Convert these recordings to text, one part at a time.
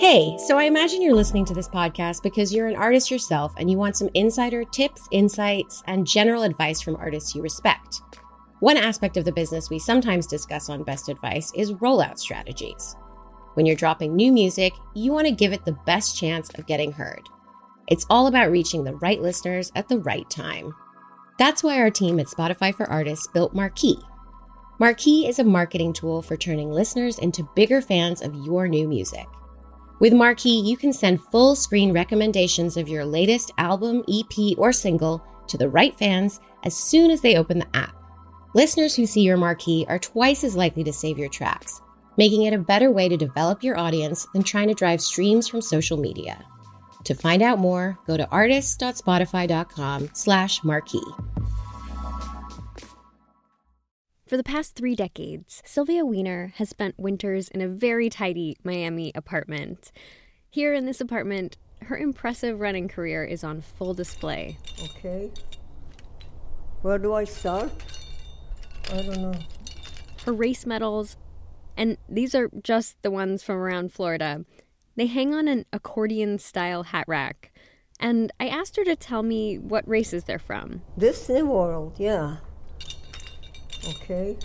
Hey, so I imagine you're listening to this podcast because you're an artist yourself and you want some insider tips, insights, and general advice from artists you respect. One aspect of the business we sometimes discuss on Best Advice is rollout strategies. When you're dropping new music, you want to give it the best chance of getting heard. It's all about reaching the right listeners at the right time. That's why our team at Spotify for Artists built Marquee. Marquee is a marketing tool for turning listeners into bigger fans of your new music. With Marquee, you can send full screen recommendations of your latest album, EP, or single to the right fans as soon as they open the app. Listeners who see your marquee are twice as likely to save your tracks, making it a better way to develop your audience than trying to drive streams from social media. To find out more, go to artists.spotify.com slash marquee. For the past three decades, Sylvia Weiner has spent winters in a very tidy Miami apartment. Here in this apartment, her impressive running career is on full display. Okay. Where do I start? I don't know. Her race medals, and these are just the ones from around Florida, they hang on an accordion style hat rack. And I asked her to tell me what races they're from. Disney World, yeah. Okay.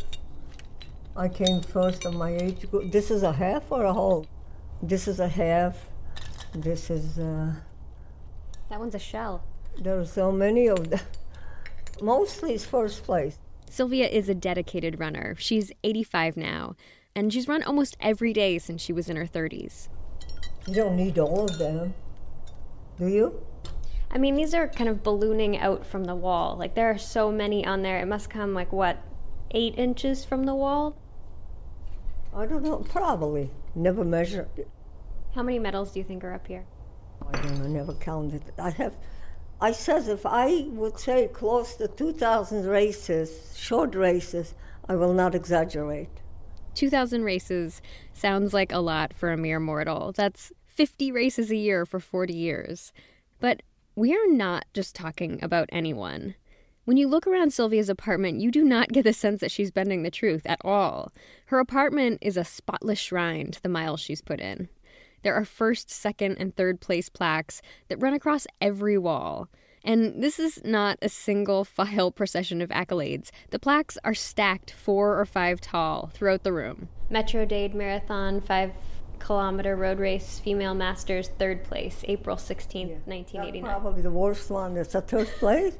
I came first of my age group. This is a half or a whole? This is a half. This is, uh, That one's a shell. there are so many of them. Mostly it's first place. Sylvia is a dedicated runner. She's 85 now, and she's run almost every day since she was in her 30s. You don't need all of them, do you? I mean, these are kind of ballooning out from the wall. Like, there are so many on there. It must come, like, what, eight inches from the wall? I don't know, probably. Never measured it. How many medals do you think are up here? I don't know, never counted. I have, I says if I would say close to 2,000 races, short races, I will not exaggerate. 2,000 races sounds like a lot for a mere mortal. That's 50 races a year for 40 years. But we are not just talking about anyone. When you look around Sylvia's apartment, you do not get the sense that she's bending the truth at all. Her apartment is a spotless shrine to the miles she's put in. There are first, second, and third place plaques that run across every wall. And this is not a single file procession of accolades. The plaques are stacked four or five tall throughout the room. Metro Dade Marathon, five kilometer road race, female masters, third place, April 16th, That's 1989. probably the worst one. It's a third place.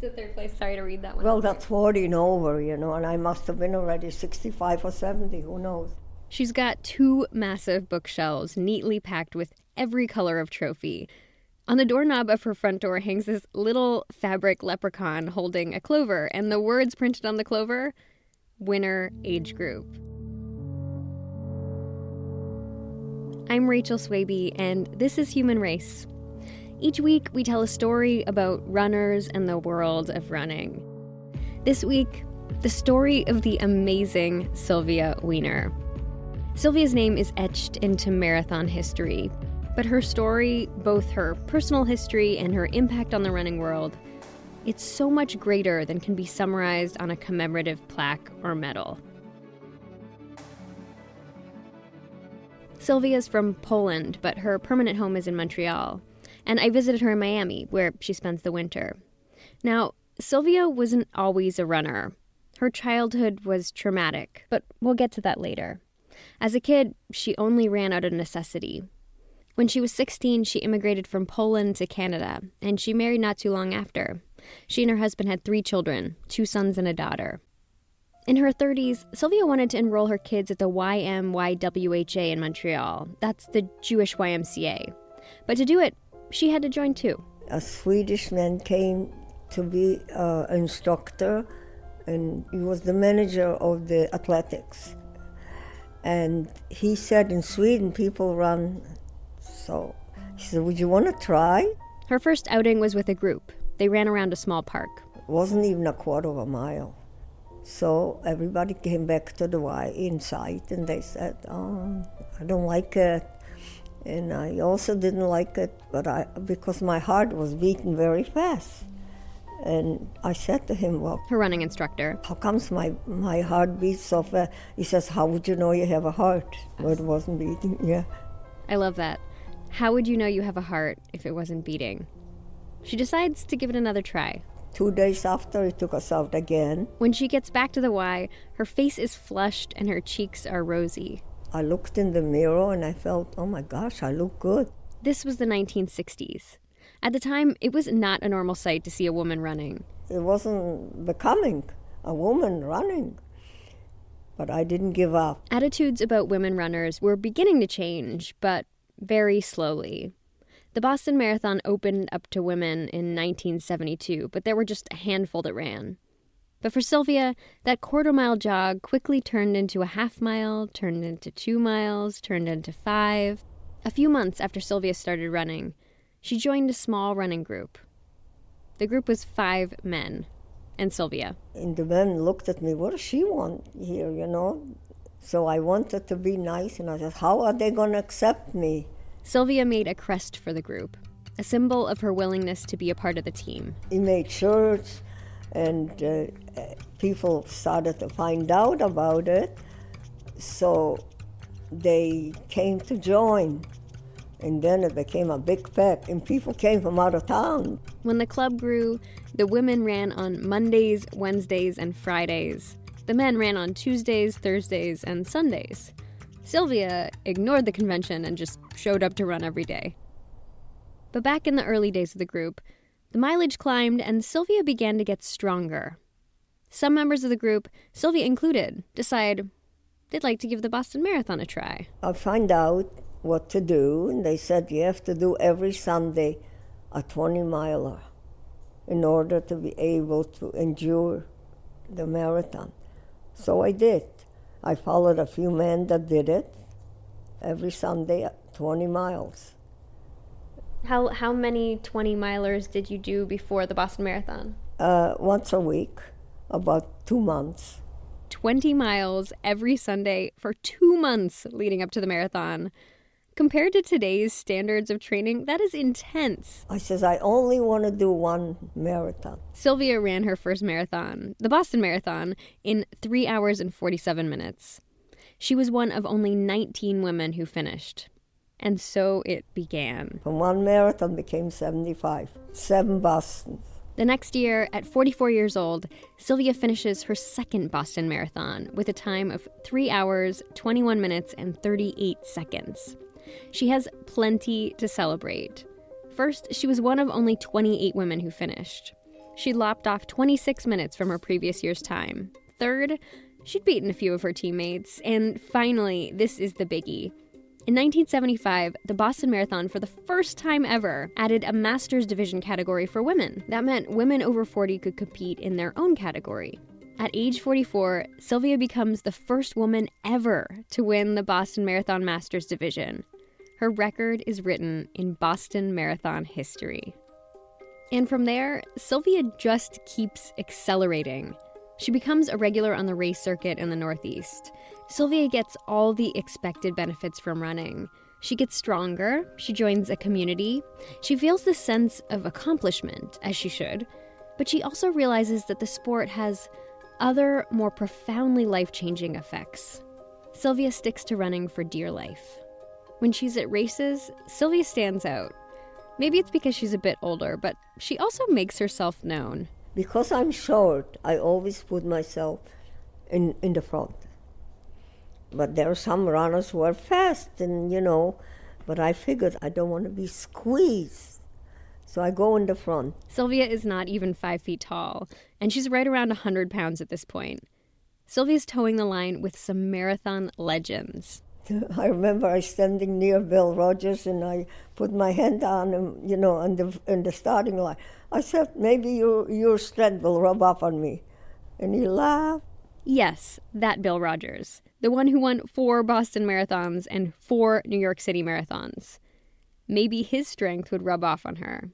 It's a third place. Sorry to read that one. Well, that's 40 and over, you know, and I must have been already 65 or 70, who knows? She's got two massive bookshelves neatly packed with every color of trophy. On the doorknob of her front door hangs this little fabric leprechaun holding a clover, and the words printed on the clover winner age group. I'm Rachel Swaby, and this is Human Race. Each week, we tell a story about runners and the world of running. This week, the story of the amazing Sylvia Weiner. Sylvia's name is etched into marathon history, but her story, both her personal history and her impact on the running world, it's so much greater than can be summarized on a commemorative plaque or medal. Sylvia's from Poland, but her permanent home is in Montreal. And I visited her in Miami, where she spends the winter. Now, Sylvia wasn't always a runner. Her childhood was traumatic, but we'll get to that later. As a kid, she only ran out of necessity. When she was 16, she immigrated from Poland to Canada, and she married not too long after. She and her husband had three children two sons and a daughter. In her 30s, Sylvia wanted to enroll her kids at the YMYWHA in Montreal. That's the Jewish YMCA. But to do it, she had to join too. A Swedish man came to be uh, an instructor, and he was the manager of the athletics. And he said in Sweden, people run. So he said, Would you want to try? Her first outing was with a group. They ran around a small park. It wasn't even a quarter of a mile. So everybody came back to the Y inside, and they said, "Oh, I don't like it," and I also didn't like it, but I because my heart was beating very fast, and I said to him, "Well, Her running instructor. how comes my my heart beats so fast?" He says, "How would you know you have a heart? Well, it wasn't beating." Yeah, I love that. How would you know you have a heart if it wasn't beating? She decides to give it another try. Two days after, he took us out again. When she gets back to the Y, her face is flushed and her cheeks are rosy. I looked in the mirror and I felt, oh my gosh, I look good. This was the 1960s. At the time, it was not a normal sight to see a woman running. It wasn't becoming a woman running. But I didn't give up. Attitudes about women runners were beginning to change, but very slowly. The Boston Marathon opened up to women in 1972, but there were just a handful that ran. But for Sylvia, that quarter mile jog quickly turned into a half mile, turned into two miles, turned into five. A few months after Sylvia started running, she joined a small running group. The group was five men and Sylvia. And the men looked at me, what does she want here, you know? So I wanted to be nice, and I said, how are they going to accept me? Sylvia made a crest for the group, a symbol of her willingness to be a part of the team. He made shirts, and uh, people started to find out about it. So they came to join. And then it became a big pack, and people came from out of town. When the club grew, the women ran on Mondays, Wednesdays, and Fridays. The men ran on Tuesdays, Thursdays, and Sundays. Sylvia ignored the convention and just showed up to run every day. But back in the early days of the group, the mileage climbed and Sylvia began to get stronger. Some members of the group, Sylvia included, decide they'd like to give the Boston Marathon a try. I find out what to do, and they said you have to do every Sunday a 20 miler in order to be able to endure the marathon. So I did. I followed a few men that did it every Sunday, 20 miles. How, how many 20 milers did you do before the Boston Marathon? Uh, once a week, about two months. 20 miles every Sunday for two months leading up to the marathon. Compared to today's standards of training, that is intense. I says, I only want to do one marathon. Sylvia ran her first marathon, the Boston Marathon, in 3 hours and 47 minutes. She was one of only 19 women who finished. And so it began. From one marathon became 75, seven Bostons. The next year, at 44 years old, Sylvia finishes her second Boston Marathon with a time of 3 hours, 21 minutes, and 38 seconds. She has plenty to celebrate. First, she was one of only 28 women who finished. She lopped off 26 minutes from her previous year's time. Third, she'd beaten a few of her teammates. And finally, this is the biggie. In 1975, the Boston Marathon, for the first time ever, added a Masters Division category for women. That meant women over 40 could compete in their own category. At age 44, Sylvia becomes the first woman ever to win the Boston Marathon Masters Division. Her record is written in Boston Marathon history. And from there, Sylvia just keeps accelerating. She becomes a regular on the race circuit in the Northeast. Sylvia gets all the expected benefits from running. She gets stronger, she joins a community, she feels the sense of accomplishment, as she should, but she also realizes that the sport has other, more profoundly life changing effects. Sylvia sticks to running for dear life. When she's at races, Sylvia stands out. Maybe it's because she's a bit older, but she also makes herself known. Because I'm short, I always put myself in, in the front. But there are some runners who are fast, and you know, but I figured I don't want to be squeezed. So I go in the front. Sylvia is not even five feet tall, and she's right around a 100 pounds at this point. Sylvia's toeing the line with some marathon legends. I remember I was standing near Bill Rodgers and I put my hand on him, you know, in the in the starting line. I said, maybe your your strength will rub off on me, and he laughed. Yes, that Bill Rodgers, the one who won four Boston marathons and four New York City marathons. Maybe his strength would rub off on her.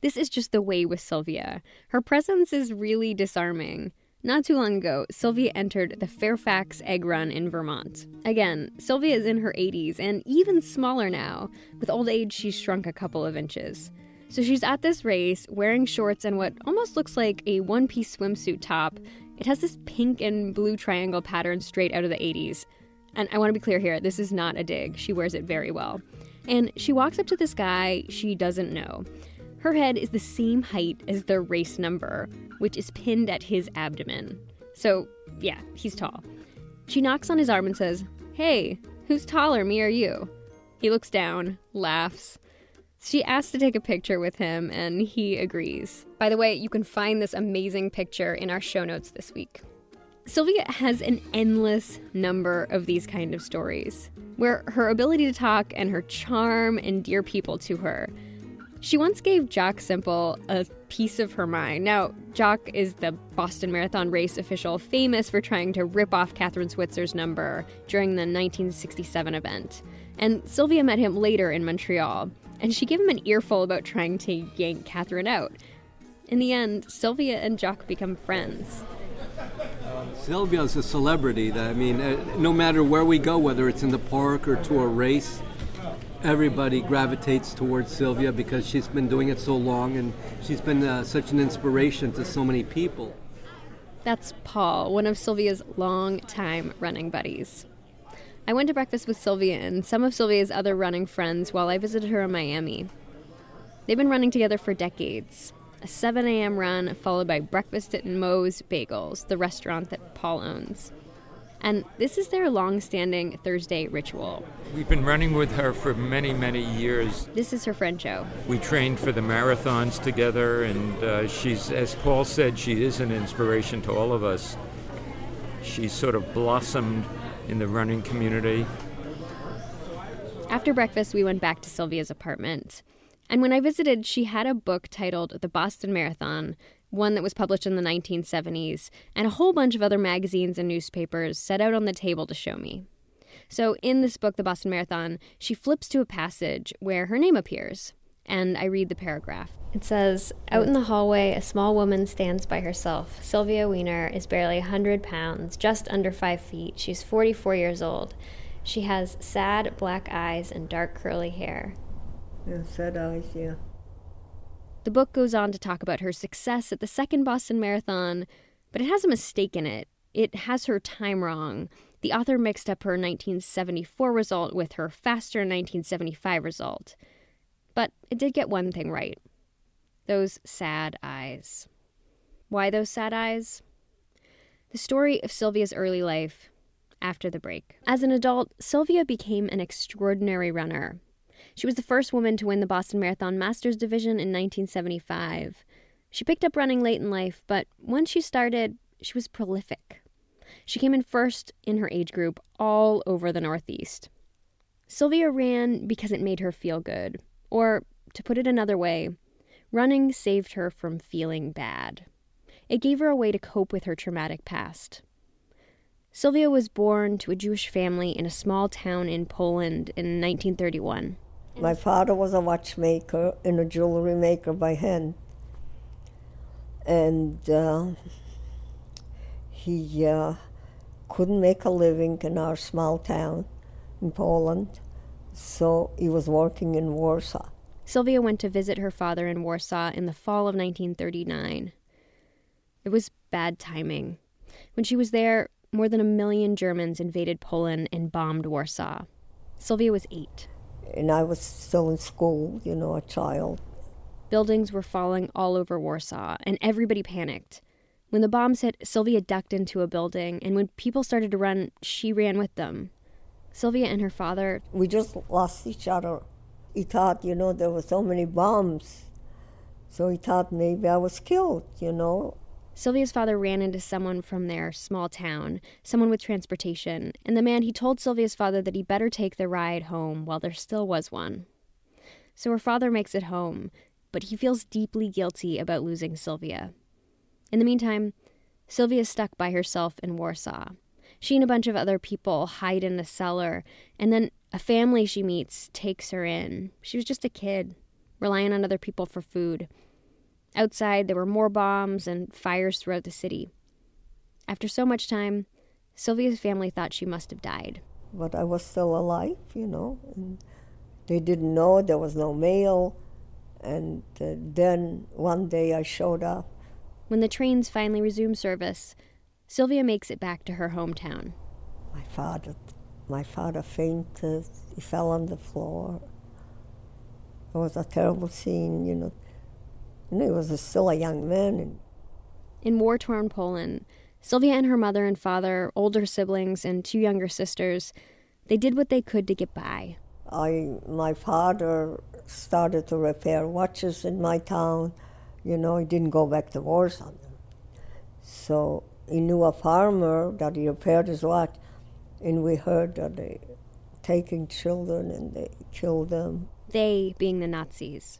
This is just the way with Sylvia. Her presence is really disarming. Not too long ago, Sylvia entered the Fairfax Egg Run in Vermont. Again, Sylvia is in her 80s and even smaller now. With old age, she's shrunk a couple of inches. So she's at this race wearing shorts and what almost looks like a one piece swimsuit top. It has this pink and blue triangle pattern straight out of the 80s. And I want to be clear here this is not a dig. She wears it very well. And she walks up to this guy she doesn't know. Her head is the same height as the race number, which is pinned at his abdomen. So, yeah, he's tall. She knocks on his arm and says, Hey, who's taller, me or you? He looks down, laughs. She asks to take a picture with him, and he agrees. By the way, you can find this amazing picture in our show notes this week. Sylvia has an endless number of these kind of stories, where her ability to talk and her charm endear people to her. She once gave Jock Semple a piece of her mind. Now, Jock is the Boston Marathon race official famous for trying to rip off Kathrine Switzer's number during the 1967 event. And Sylvia met him later in Montreal, and she gave him an earful about trying to yank Kathrine out. In the end, Sylvia and Jock become friends. Sylvia's a celebrity. That I mean, uh, no matter where we go, whether it's in the park or to a race, everybody gravitates towards Sylvia because she's been doing it so long and she's been uh, such an inspiration to so many people. That's Paul, one of Sylvia's long-time running buddies. I went to breakfast with Sylvia and some of Sylvia's other running friends while I visited her in Miami. They've been running together for decades a 7 a.m. run followed by breakfast at Moe's Bagels, the restaurant that Paul owns. And this is their long standing Thursday ritual. We've been running with her for many, many years. This is her friend Joe. We trained for the marathons together, and uh, she's, as Paul said, she is an inspiration to all of us. She's sort of blossomed in the running community. After breakfast, we went back to Sylvia's apartment. And when I visited, she had a book titled The Boston Marathon, one that was published in the 1970s, and a whole bunch of other magazines and newspapers set out on the table to show me. So, in this book, The Boston Marathon, she flips to a passage where her name appears, and I read the paragraph. It says Out in the hallway, a small woman stands by herself. Sylvia Weiner is barely a 100 pounds, just under 5 feet. She's 44 years old. She has sad black eyes and dark curly hair. Yeah, sad eyes, yeah. The book goes on to talk about her success at the second Boston Marathon, but it has a mistake in it. It has her time wrong. The author mixed up her 1974 result with her faster 1975 result. But it did get one thing right those sad eyes. Why those sad eyes? The story of Sylvia's early life after the break. As an adult, Sylvia became an extraordinary runner. She was the first woman to win the Boston Marathon Masters Division in 1975. She picked up running late in life, but once she started, she was prolific. She came in first in her age group all over the Northeast. Sylvia ran because it made her feel good. Or, to put it another way, running saved her from feeling bad. It gave her a way to cope with her traumatic past. Sylvia was born to a Jewish family in a small town in Poland in 1931. My father was a watchmaker and a jewelry maker by hand. And uh, he uh, couldn't make a living in our small town in Poland, so he was working in Warsaw. Sylvia went to visit her father in Warsaw in the fall of 1939. It was bad timing. When she was there, more than a million Germans invaded Poland and bombed Warsaw. Sylvia was eight and I was still in school, you know, a child. Buildings were falling all over Warsaw, and everybody panicked. When the bombs hit, Sylvia ducked into a building, and when people started to run, she ran with them. Sylvia and her father. We just lost each other. He thought, you know, there were so many bombs. So he thought maybe I was killed, you know. Sylvia's father ran into someone from their small town, someone with transportation, and the man he told Sylvia's father that he better take the ride home while there still was one. So her father makes it home, but he feels deeply guilty about losing Sylvia. In the meantime, Sylvia is stuck by herself in Warsaw. She and a bunch of other people hide in a cellar, and then a family she meets takes her in. She was just a kid, relying on other people for food. Outside, there were more bombs and fires throughout the city. After so much time, Sylvia's family thought she must have died. But I was still alive, you know, and they didn't know there was no mail. And uh, then one day I showed up. When the trains finally resumed service, Sylvia makes it back to her hometown. My father My father fainted. He fell on the floor. It was a terrible scene, you know. And he was a, still a young man. And In war torn Poland, Sylvia and her mother and father, older siblings, and two younger sisters, they did what they could to get by. I, my father started to repair watches in my town. You know, he didn't go back to Warsaw. So he knew a farmer that he repaired his lot, and we heard that they taking children and they killed them. They being the Nazis.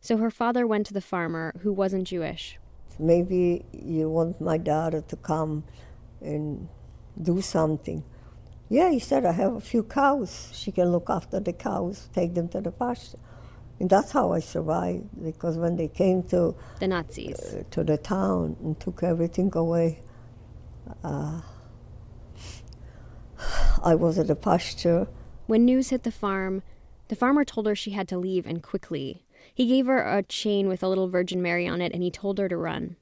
So her father went to the farmer, who wasn't Jewish. Maybe you want my daughter to come and do something. Yeah, he said, I have a few cows. She can look after the cows, take them to the pasture. And that's how I survived, because when they came to, The Nazis. uh, to the town and took everything away, uh, I was at the pasture. When news hit the farm, the farmer told her she had to leave and quickly. He gave her a chain with a little Virgin Mary on it and he told her to run.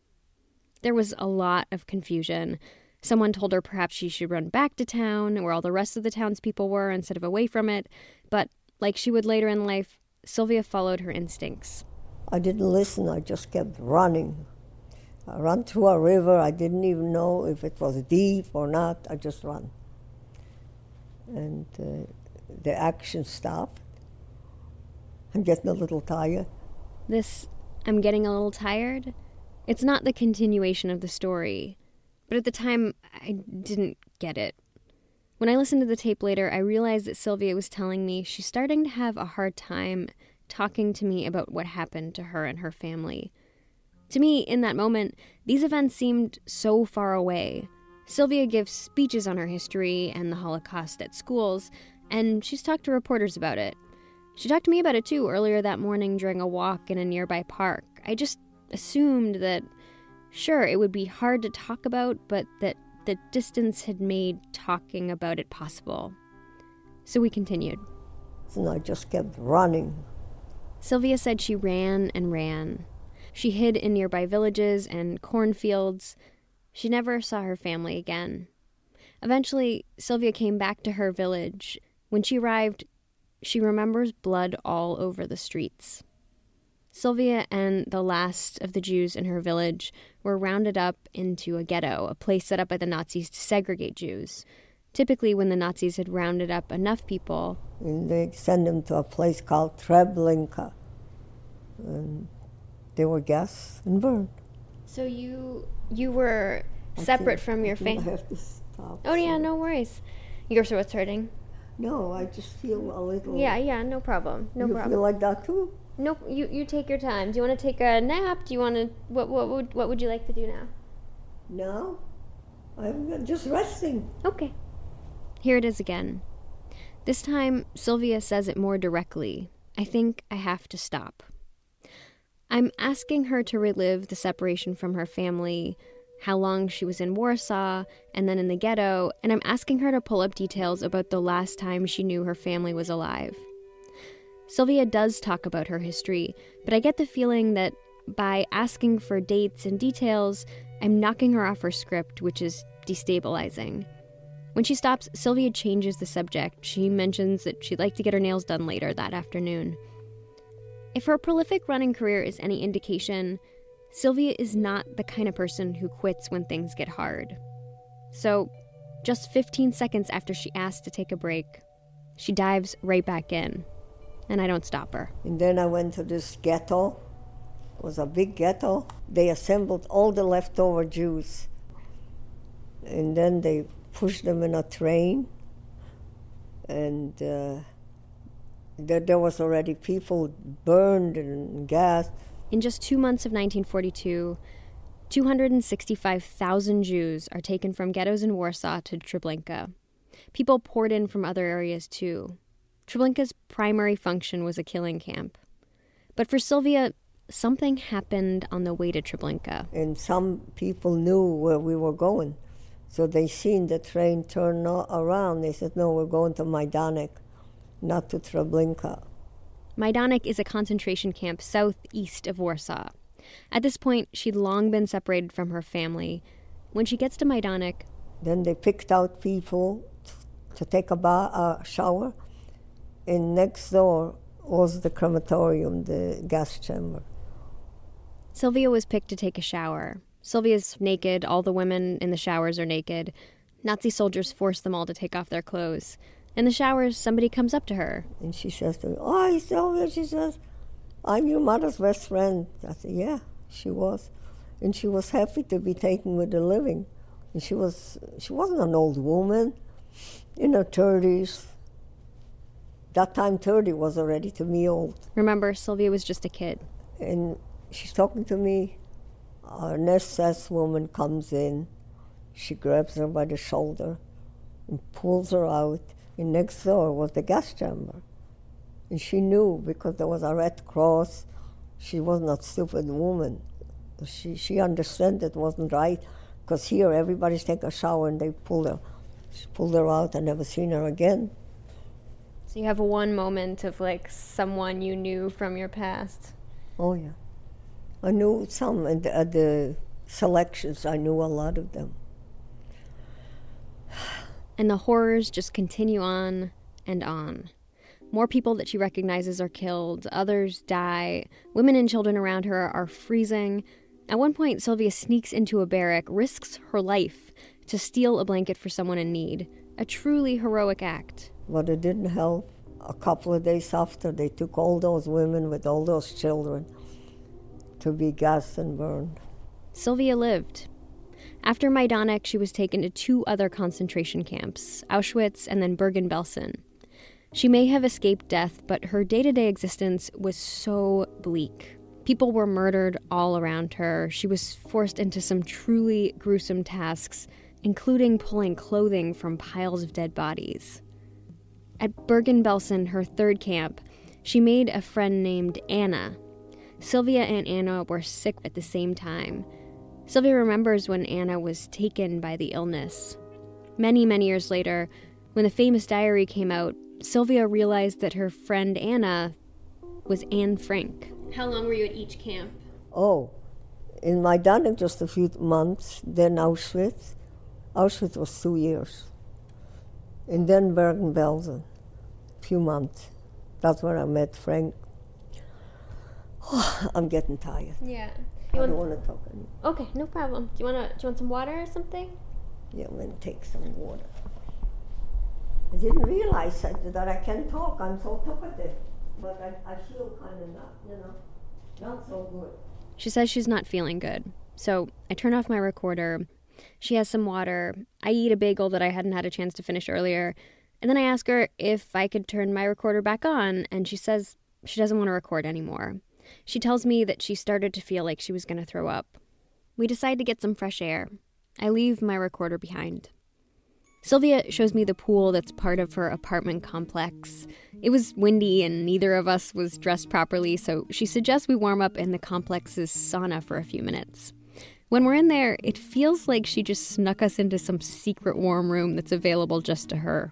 There was a lot of confusion. Someone told her perhaps she should run back to town, where all the rest of the townspeople were, instead of away from it. But, like she would later in life, Sylvia followed her instincts. I didn't listen, I just kept running. I ran through a river, I didn't even know if it was deep or not, I just ran. And uh, the action stopped. I'm getting a little tired. This, I'm getting a little tired, it's not the continuation of the story. But at the time, I didn't get it. When I listened to the tape later, I realized that Sylvia was telling me she's starting to have a hard time talking to me about what happened to her and her family. To me, in that moment, these events seemed so far away. Sylvia gives speeches on her history and the Holocaust at schools, and she's talked to reporters about it. She talked to me about it too earlier that morning during a walk in a nearby park. I just assumed that, sure, it would be hard to talk about, but that the distance had made talking about it possible. So we continued. And I just kept running. Sylvia said she ran and ran. She hid in nearby villages and cornfields. She never saw her family again. Eventually, Sylvia came back to her village. When she arrived, she remembers blood all over the streets. Sylvia and the last of the Jews in her village were rounded up into a ghetto, a place set up by the Nazis to segregate Jews. Typically, when the Nazis had rounded up enough people, And they send them to a place called Treblinka. And they were and burned. So you you were separate from your think I family. have to stop. Oh yeah, no worries. Your throat's hurting. No, I just feel a little. Yeah, yeah, no problem. No you problem. feel like that too? No, you you take your time. Do you want to take a nap? Do you want to what what would what would you like to do now? No, I'm just resting. Okay. Here it is again. This time Sylvia says it more directly. I think I have to stop. I'm asking her to relive the separation from her family, how long she was in Warsaw and then in the ghetto, and I'm asking her to pull up details about the last time she knew her family was alive. Sylvia does talk about her history, but I get the feeling that by asking for dates and details, I'm knocking her off her script, which is destabilizing. When she stops, Sylvia changes the subject. She mentions that she'd like to get her nails done later that afternoon. If her prolific running career is any indication, Sylvia is not the kind of person who quits when things get hard. So, just 15 seconds after she asks to take a break, she dives right back in. And I don't stop her. And then I went to this ghetto. It was a big ghetto. They assembled all the leftover Jews. And then they pushed them in a train. And uh, there, there was already people burned and gassed. In just two months of 1942, 265,000 Jews are taken from ghettos in Warsaw to Treblinka. People poured in from other areas too. Treblinka's primary function was a killing camp. But for Sylvia, something happened on the way to Treblinka. And some people knew where we were going. So they seen the train turn around. They said, no, we're going to Majdanek, not to Treblinka. Majdanek is a concentration camp southeast of Warsaw. At this point, she'd long been separated from her family. When she gets to Majdanek, Then they picked out people to take a, ba- a shower, and next door was the crematorium, the gas chamber. Sylvia was picked to take a shower. Sylvia's naked, all the women in the showers are naked. Nazi soldiers force them all to take off their clothes. In the showers, somebody comes up to her. And she says to me, Oh, Sylvia, she says, I'm your mother's best friend. I said, Yeah, she was. And she was happy to be taken with the living. And she was she wasn't an old woman in her thirties. That time thirty was already to me old. Remember, Sylvia was just a kid. And she's talking to me. An SS woman comes in. She grabs her by the shoulder and pulls her out. And next door was the gas chamber. And she knew because there was a red cross. She was not a stupid woman. She, she understood it wasn't right because here everybody's take a shower and they pull her. She pulled her out. I never seen her again. So you have one moment of like someone you knew from your past. Oh, yeah. I knew some at the, uh, at the selections, I knew a lot of them. And the horrors just continue on and on. More people that she recognizes are killed, others die, women and children around her are freezing. At one point, Sylvia sneaks into a barrack, risks her life to steal a blanket for someone in need. A truly heroic act. But it didn't help. A couple of days after, they took all those women with all those children to be gassed and burned. Sylvia lived. After Majdanek, she was taken to two other concentration camps, Auschwitz and then Bergen Belsen. She may have escaped death, but her day to day existence was so bleak. People were murdered all around her. She was forced into some truly gruesome tasks, including pulling clothing from piles of dead bodies. At Bergen Belsen, her third camp, she made a friend named Anna. Sylvia and Anna were sick at the same time. Sylvia remembers when Anna was taken by the illness. Many, many years later, when the famous diary came out, Sylvia realized that her friend Anna was Anne Frank. How long were you at each camp? Oh, in Majdanek just a few months, then Auschwitz. Auschwitz was two years. And then Bergen-Belsen, a few months. That's where I met Frank. Oh, I'm getting tired. Yeah. I don't want to talk anymore. Okay, no problem. Do you wanna do you want some water or something? Yeah, I'm going to take some water. I didn't realize that, that I can talk. I'm so talkative. But I, I feel kind of not, you know, not so good. She says she's not feeling good. So I turn off my recorder. She has some water. I eat a bagel that I hadn't had a chance to finish earlier. And then I ask her if I could turn my recorder back on, and she says she doesn't want to record anymore. She tells me that she started to feel like she was going to throw up. We decide to get some fresh air. I leave my recorder behind. Sylvia shows me the pool that's part of her apartment complex. It was windy and neither of us was dressed properly, so she suggests we warm up in the complex's sauna for a few minutes. When we're in there, it feels like she just snuck us into some secret warm room that's available just to her.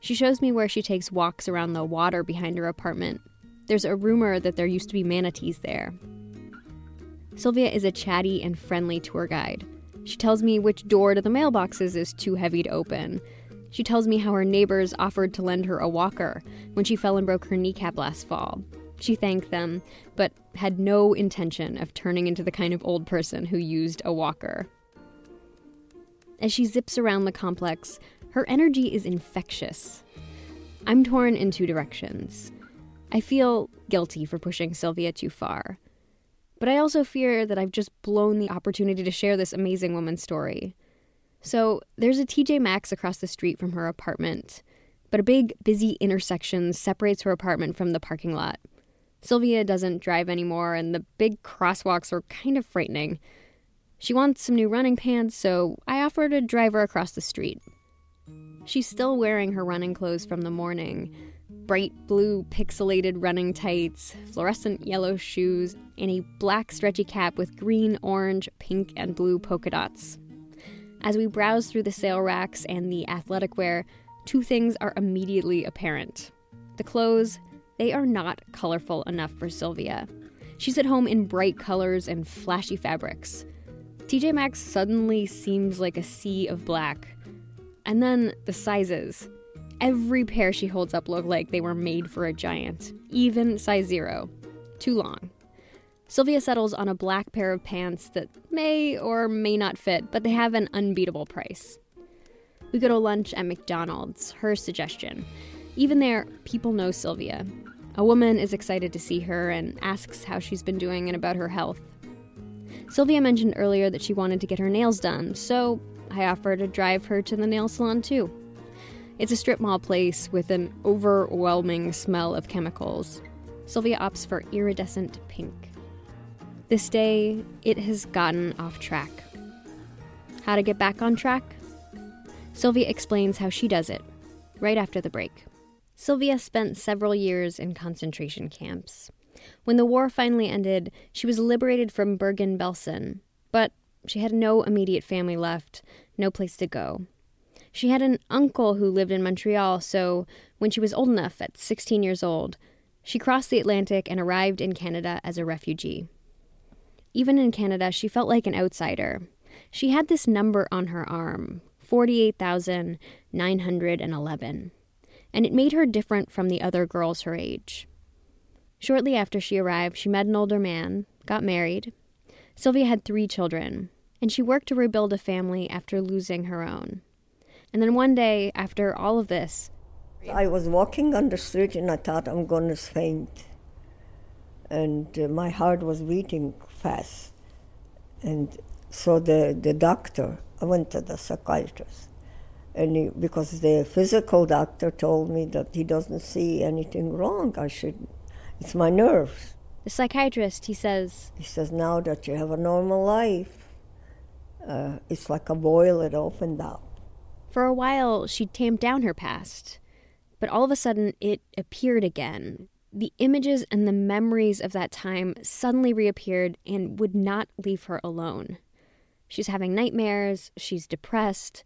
She shows me where she takes walks around the water behind her apartment. There's a rumor that there used to be manatees there. Sylvia is a chatty and friendly tour guide. She tells me which door to the mailboxes is too heavy to open. She tells me how her neighbors offered to lend her a walker when she fell and broke her kneecap last fall. She thanked them, but had no intention of turning into the kind of old person who used a walker. As she zips around the complex, her energy is infectious. I'm torn in two directions. I feel guilty for pushing Sylvia too far. But I also fear that I've just blown the opportunity to share this amazing woman's story. So there's a TJ Maxx across the street from her apartment, but a big, busy intersection separates her apartment from the parking lot. Sylvia doesn't drive anymore, and the big crosswalks are kind of frightening. She wants some new running pants, so I offer to drive her across the street. She's still wearing her running clothes from the morning, bright blue pixelated running tights, fluorescent yellow shoes, and a black stretchy cap with green, orange, pink, and blue polka dots. As we browse through the sale racks and the athletic wear, two things are immediately apparent. The clothes, they are not colorful enough for Sylvia. She's at home in bright colors and flashy fabrics. TJ Maxx suddenly seems like a sea of black. And then the sizes. Every pair she holds up look like they were made for a giant, even size zero. Too long. Sylvia settles on a black pair of pants that may or may not fit, but they have an unbeatable price. We go to lunch at McDonald's, her suggestion. Even there, people know Sylvia. A woman is excited to see her and asks how she's been doing and about her health. Sylvia mentioned earlier that she wanted to get her nails done, so I offer to drive her to the nail salon too. It's a strip mall place with an overwhelming smell of chemicals. Sylvia opts for iridescent pink. This day, it has gotten off track. How to get back on track? Sylvia explains how she does it, right after the break. Sylvia spent several years in concentration camps. When the war finally ended, she was liberated from Bergen Belsen, but she had no immediate family left, no place to go. She had an uncle who lived in Montreal, so when she was old enough, at 16 years old, she crossed the Atlantic and arrived in Canada as a refugee. Even in Canada, she felt like an outsider. She had this number on her arm 48,911 and it made her different from the other girls her age. Shortly after she arrived, she met an older man, got married. Sylvia had three children, and she worked to rebuild a family after losing her own. And then one day, after all of this, I was walking on the street and I thought I'm going to faint. And uh, my heart was beating fast. And so the, the doctor, I went to the psychiatrist and he, because the physical doctor told me that he doesn't see anything wrong, I should. It's my nerves. The psychiatrist, he says. He says now that you have a normal life, uh, it's like a boil that opened up. For a while, she tamped down her past, but all of a sudden, it appeared again. The images and the memories of that time suddenly reappeared and would not leave her alone. She's having nightmares, she's depressed,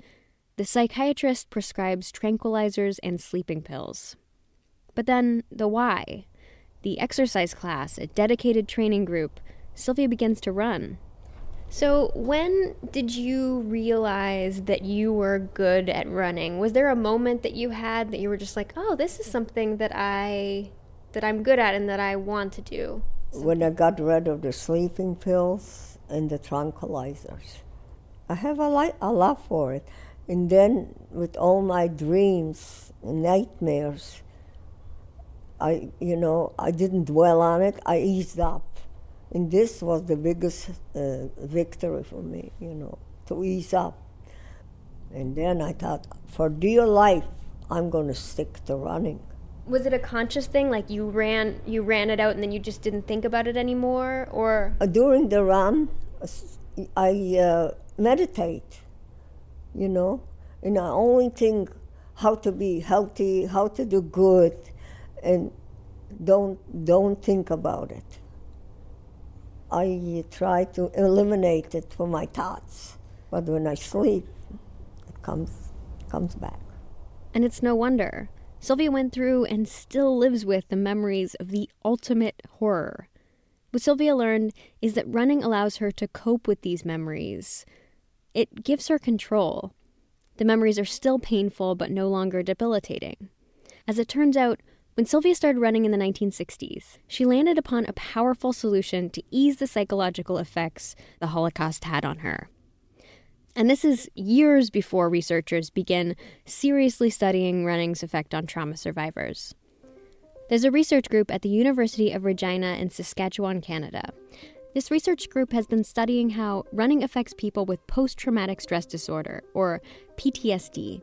the psychiatrist prescribes tranquilizers and sleeping pills. But then, the Y? The exercise class, a dedicated training group, Sylvia begins to run. So, when did you realize that you were good at running? Was there a moment that you had that you were just like, "Oh, this is something that I that I'm good at and that I want to do?" When I got rid of the sleeping pills and the tranquilizers. I have a, li- a love for it. And then, with all my dreams and nightmares, I, you know, I didn't dwell on it. I eased up, and this was the biggest uh, victory for me, you know, to ease up. And then I thought, for dear life, I'm going to stick to running. Was it a conscious thing, like you ran, you ran it out, and then you just didn't think about it anymore, or? Uh, during the run, I uh, meditate you know. And I only think how to be healthy, how to do good, and don't don't think about it. I try to eliminate it from my thoughts, but when I sleep, it comes comes back. And it's no wonder. Sylvia went through and still lives with the memories of the ultimate horror. What Sylvia learned is that running allows her to cope with these memories, it gives her control. The memories are still painful, but no longer debilitating. As it turns out, when Sylvia started running in the 1960s, she landed upon a powerful solution to ease the psychological effects the Holocaust had on her. And this is years before researchers begin seriously studying running's effect on trauma survivors. There's a research group at the University of Regina in Saskatchewan, Canada, this research group has been studying how running affects people with post traumatic stress disorder, or PTSD.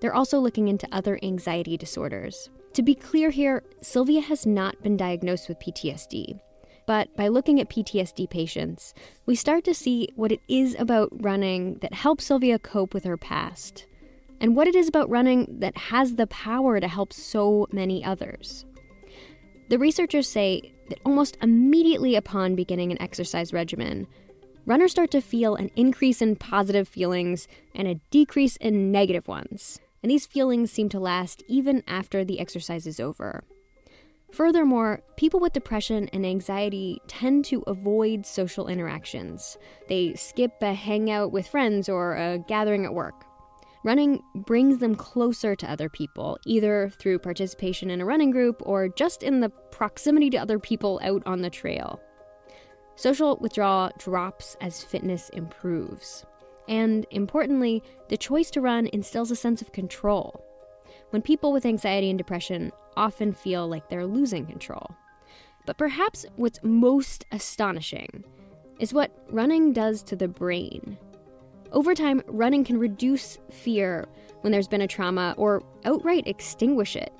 They're also looking into other anxiety disorders. To be clear here, Sylvia has not been diagnosed with PTSD. But by looking at PTSD patients, we start to see what it is about running that helps Sylvia cope with her past, and what it is about running that has the power to help so many others. The researchers say that almost immediately upon beginning an exercise regimen, runners start to feel an increase in positive feelings and a decrease in negative ones. And these feelings seem to last even after the exercise is over. Furthermore, people with depression and anxiety tend to avoid social interactions. They skip a hangout with friends or a gathering at work. Running brings them closer to other people, either through participation in a running group or just in the proximity to other people out on the trail. Social withdrawal drops as fitness improves. And importantly, the choice to run instills a sense of control. When people with anxiety and depression often feel like they're losing control. But perhaps what's most astonishing is what running does to the brain. Over time, running can reduce fear when there's been a trauma or outright extinguish it.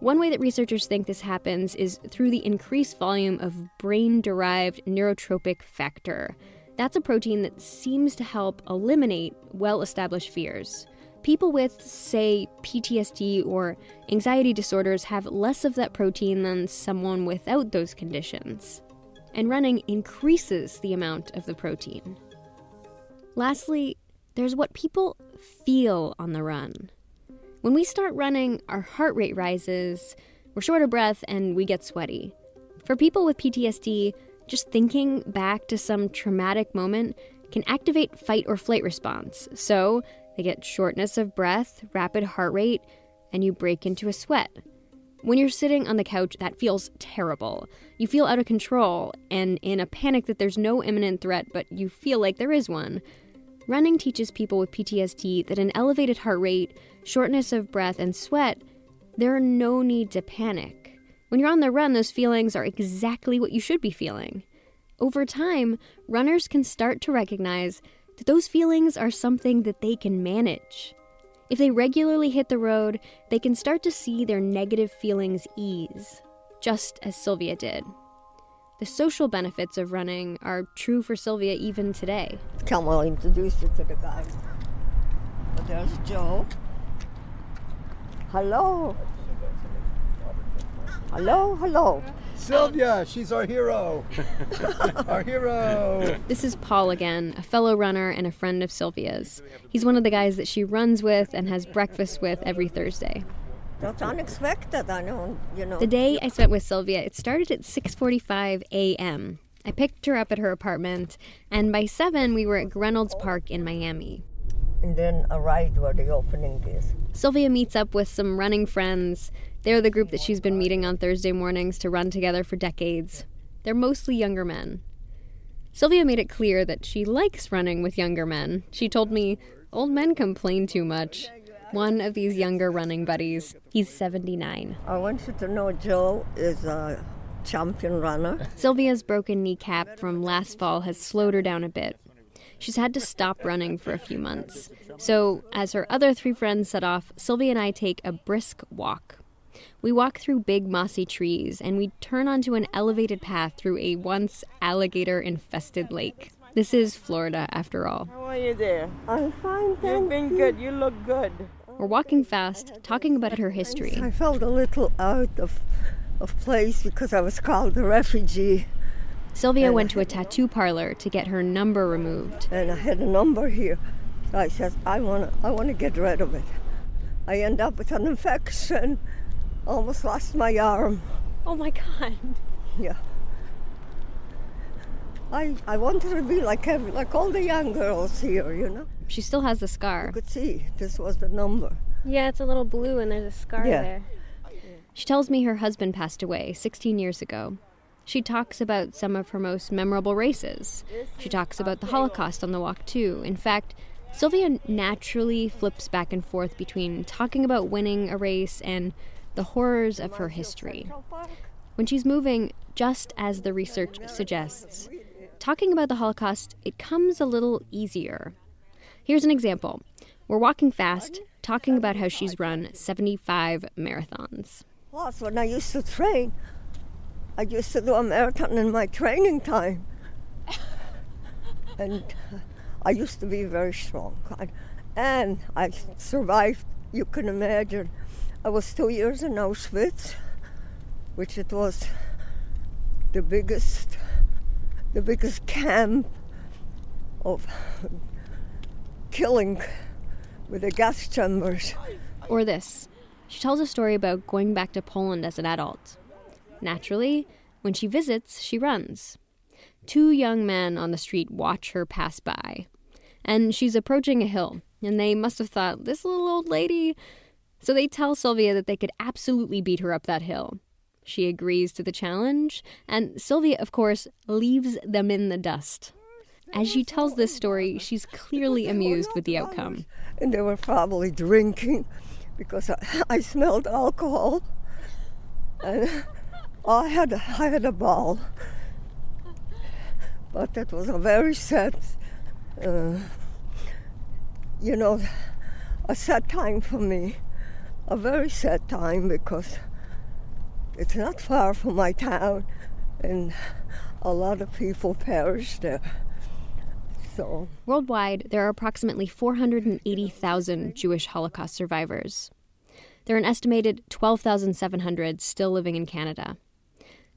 One way that researchers think this happens is through the increased volume of brain derived neurotrophic factor. That's a protein that seems to help eliminate well established fears. People with, say, PTSD or anxiety disorders have less of that protein than someone without those conditions. And running increases the amount of the protein. Lastly, there's what people feel on the run. When we start running, our heart rate rises, we're short of breath, and we get sweaty. For people with PTSD, just thinking back to some traumatic moment can activate fight or flight response. So they get shortness of breath, rapid heart rate, and you break into a sweat. When you're sitting on the couch, that feels terrible. You feel out of control and in a panic that there's no imminent threat, but you feel like there is one. Running teaches people with PTSD that an elevated heart rate, shortness of breath, and sweat, there are no need to panic. When you're on the run, those feelings are exactly what you should be feeling. Over time, runners can start to recognize that those feelings are something that they can manage. If they regularly hit the road, they can start to see their negative feelings ease, just as Sylvia did. The social benefits of running are true for Sylvia even today. Come I'll introduce you to the guy. But there's Joe. Hello. Hello, hello. Sylvia, she's our hero. our hero. This is Paul again, a fellow runner and a friend of Sylvia's. He's one of the guys that she runs with and has breakfast with every Thursday. That's unexpected. I don't, you know. The day I spent with Sylvia, it started at 6:45 a.m. I picked her up at her apartment, and by 7 we were at Greynolds Park in Miami. And then arrived where the opening is. Sylvia meets up with some running friends. They're the group that she's been meeting on Thursday mornings to run together for decades. They're mostly younger men. Sylvia made it clear that she likes running with younger men. She told me, old men complain too much. One of these younger running buddies, he's 79. I want you to know Joe is a champion runner. Sylvia's broken kneecap from last fall has slowed her down a bit. She's had to stop running for a few months. So, as her other three friends set off, Sylvia and I take a brisk walk. We walk through big mossy trees and we turn onto an elevated path through a once alligator infested lake. This is Florida, after all. How are you there? I'm fine, thank You've been you. good. You look good. We're walking fast, talking about her history. I felt a little out of, of place because I was called a refugee. Sylvia went to a tattoo parlor to get her number removed. and I had a number here. So I said, I want to I wanna get rid of it. I end up with an infection, almost lost my arm. Oh my god. Yeah. I, I wanted to be like every, like all the young girls here, you know. She still has the scar. You could see this was the number. Yeah, it's a little blue and there's a scar Yeah. there. She tells me her husband passed away 16 years ago. She talks about some of her most memorable races. She talks about the Holocaust on the walk, too. In fact, Sylvia naturally flips back and forth between talking about winning a race and the horrors of her history. When she's moving, just as the research suggests, talking about the Holocaust, it comes a little easier. Here's an example. We're walking fast, talking about how she's run 75 marathons. When I used to train, I used to do a marathon in my training time. and uh, I used to be very strong. And I survived, you can imagine. I was two years in Auschwitz, which it was the biggest, the biggest camp of killing with the gas chambers. Or this. She tells a story about going back to Poland as an adult. Naturally, when she visits, she runs. Two young men on the street watch her pass by. And she's approaching a hill. And they must have thought, this little old lady. So they tell Sylvia that they could absolutely beat her up that hill. She agrees to the challenge, and Sylvia, of course, leaves them in the dust. As she tells this story, she's clearly amused with the outcome. And they were probably drinking because I, smelled alcohol. And I had, I had a ball. But that was a very sad, uh, you know, a sad time for me. A very sad time because it's not far from my town and a lot of people perished there. So. Worldwide, there are approximately 480,000 Jewish Holocaust survivors. There are an estimated 12,700 still living in Canada.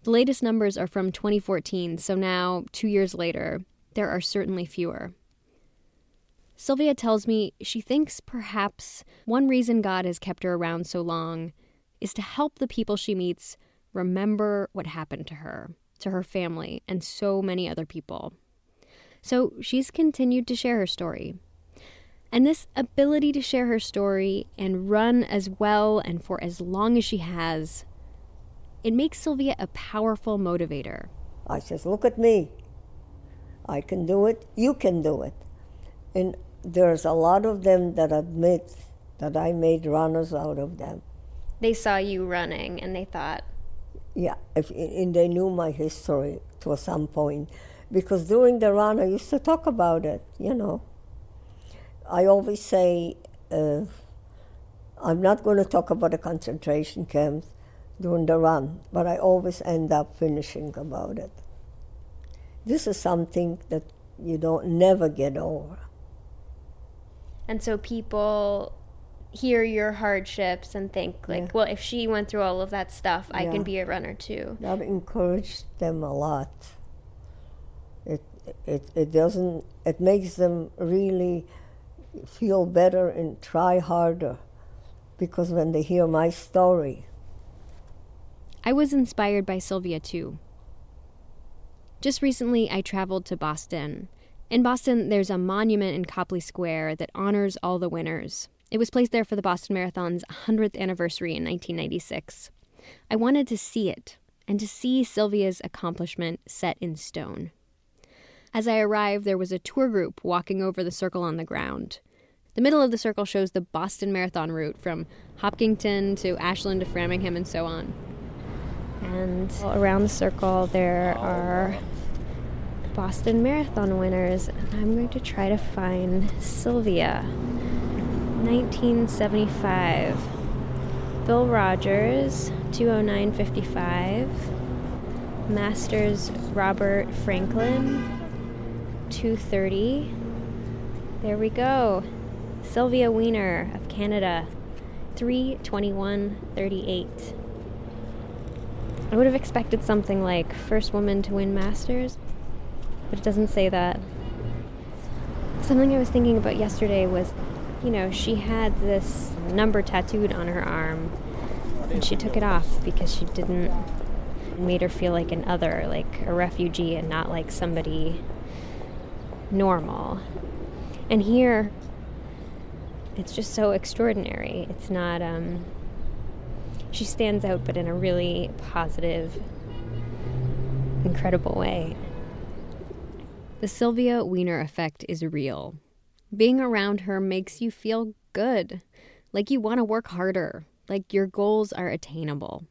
The latest numbers are from 2014, so now, two years later, there are certainly fewer. Sylvia tells me she thinks perhaps one reason God has kept her around so long is to help the people she meets remember what happened to her, to her family, and so many other people. So she's continued to share her story. And this ability to share her story and run as well and for as long as she has, it makes Sylvia a powerful motivator. I says, look at me. I can do it. You can do it. And there's a lot of them that admit that I made runners out of them. They saw you running and they thought. Yeah, if, and they knew my history to some point because during the run I used to talk about it, you know. I always say, uh, I'm not going to talk about the concentration camps during the run, but I always end up finishing about it. This is something that you don't never get over. And so people hear your hardships and think like, yeah. well, if she went through all of that stuff, I can be a runner too. That encouraged them a lot it, it, it doesn't, it makes them really feel better and try harder because when they hear my story. I was inspired by Sylvia too. Just recently, I traveled to Boston. In Boston, there's a monument in Copley Square that honors all the winners. It was placed there for the Boston Marathon's 100th anniversary in 1996. I wanted to see it and to see Sylvia's accomplishment set in stone. As I arrived, there was a tour group walking over the circle on the ground. The middle of the circle shows the Boston Marathon route from Hopkinton to Ashland to Framingham and so on. And around the circle, there are Boston Marathon winners. And I'm going to try to find Sylvia. 1975. Bill Rodgers, 209.55. Masters Robert Franklin, 2.30. There we go. Sylvia Weiner of Canada, 321.38. I would have expected something like first woman to win Masters, but it doesn't say that. Something I was thinking about yesterday was, you know, she had this number tattooed on her arm, and she took it off because she didn't made her feel like an other, like a refugee, and not like somebody normal. And here, it's just so extraordinary. It's not, um, she stands out, but in a really positive, incredible way. The Sylvia Weiner effect is real. Being around her makes you feel good, like you want to work harder, like your goals are attainable.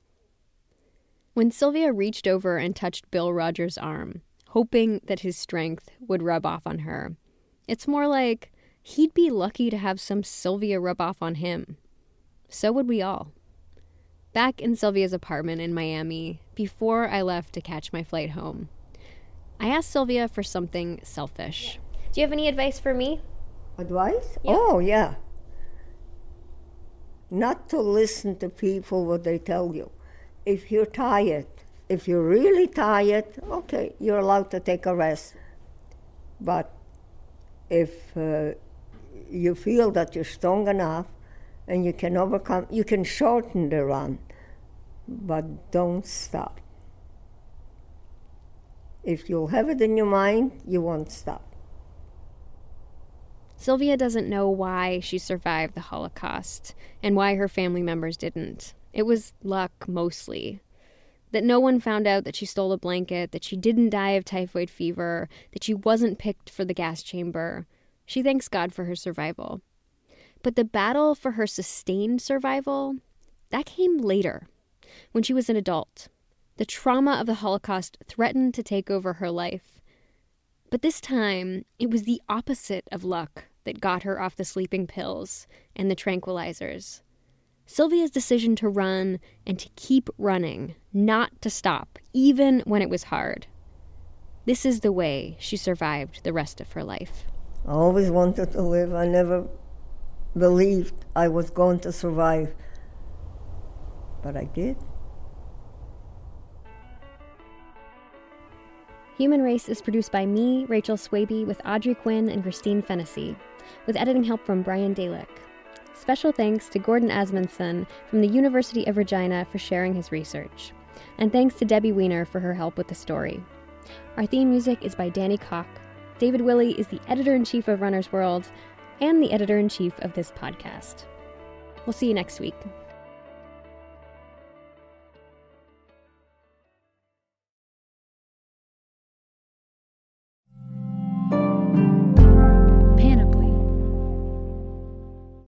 When Sylvia reached over and touched Bill Rodgers' arm, hoping that his strength would rub off on her. It's more like he'd be lucky to have some Sylvia rub off on him. So would we all. Back in Sylvia's apartment in Miami, before I left to catch my flight home, I asked Sylvia for something selfish. Do you have any advice for me? Advice? Yeah. Oh, yeah. Not to listen to people what they tell you. If you're tired, if you're really tired, okay, you're allowed to take a rest. But if uh, you feel that you're strong enough and you can overcome, you can shorten the run, but don't stop. If you'll have it in your mind, you won't stop. Sylvia doesn't know why she survived the Holocaust and why her family members didn't. It was luck, mostly. That no one found out that she stole a blanket, that she didn't die of typhoid fever, that she wasn't picked for the gas chamber. She thanks God for her survival. But the battle for her sustained survival, that came later, when she was an adult. The trauma of the Holocaust threatened to take over her life. But this time, it was the opposite of luck that got her off the sleeping pills and the tranquilizers. Sylvia's decision to run and to keep running, not to stop, even when it was hard. This is the way she survived the rest of her life. I always wanted to live. I never believed I was going to survive. But I did. Human Race is produced by me, Rachel Swaby, with Audrey Quinn and Christine Fennessy, with editing help from Brian Dalek. Special thanks to Gordon Asmundson from the University of Regina for sharing his research. And thanks to Debbie Weiner for her help with the story. Our theme music is by Danny Cocke. David Willey is the editor in chief of Runner's World and the editor in chief of this podcast. We'll see you next week.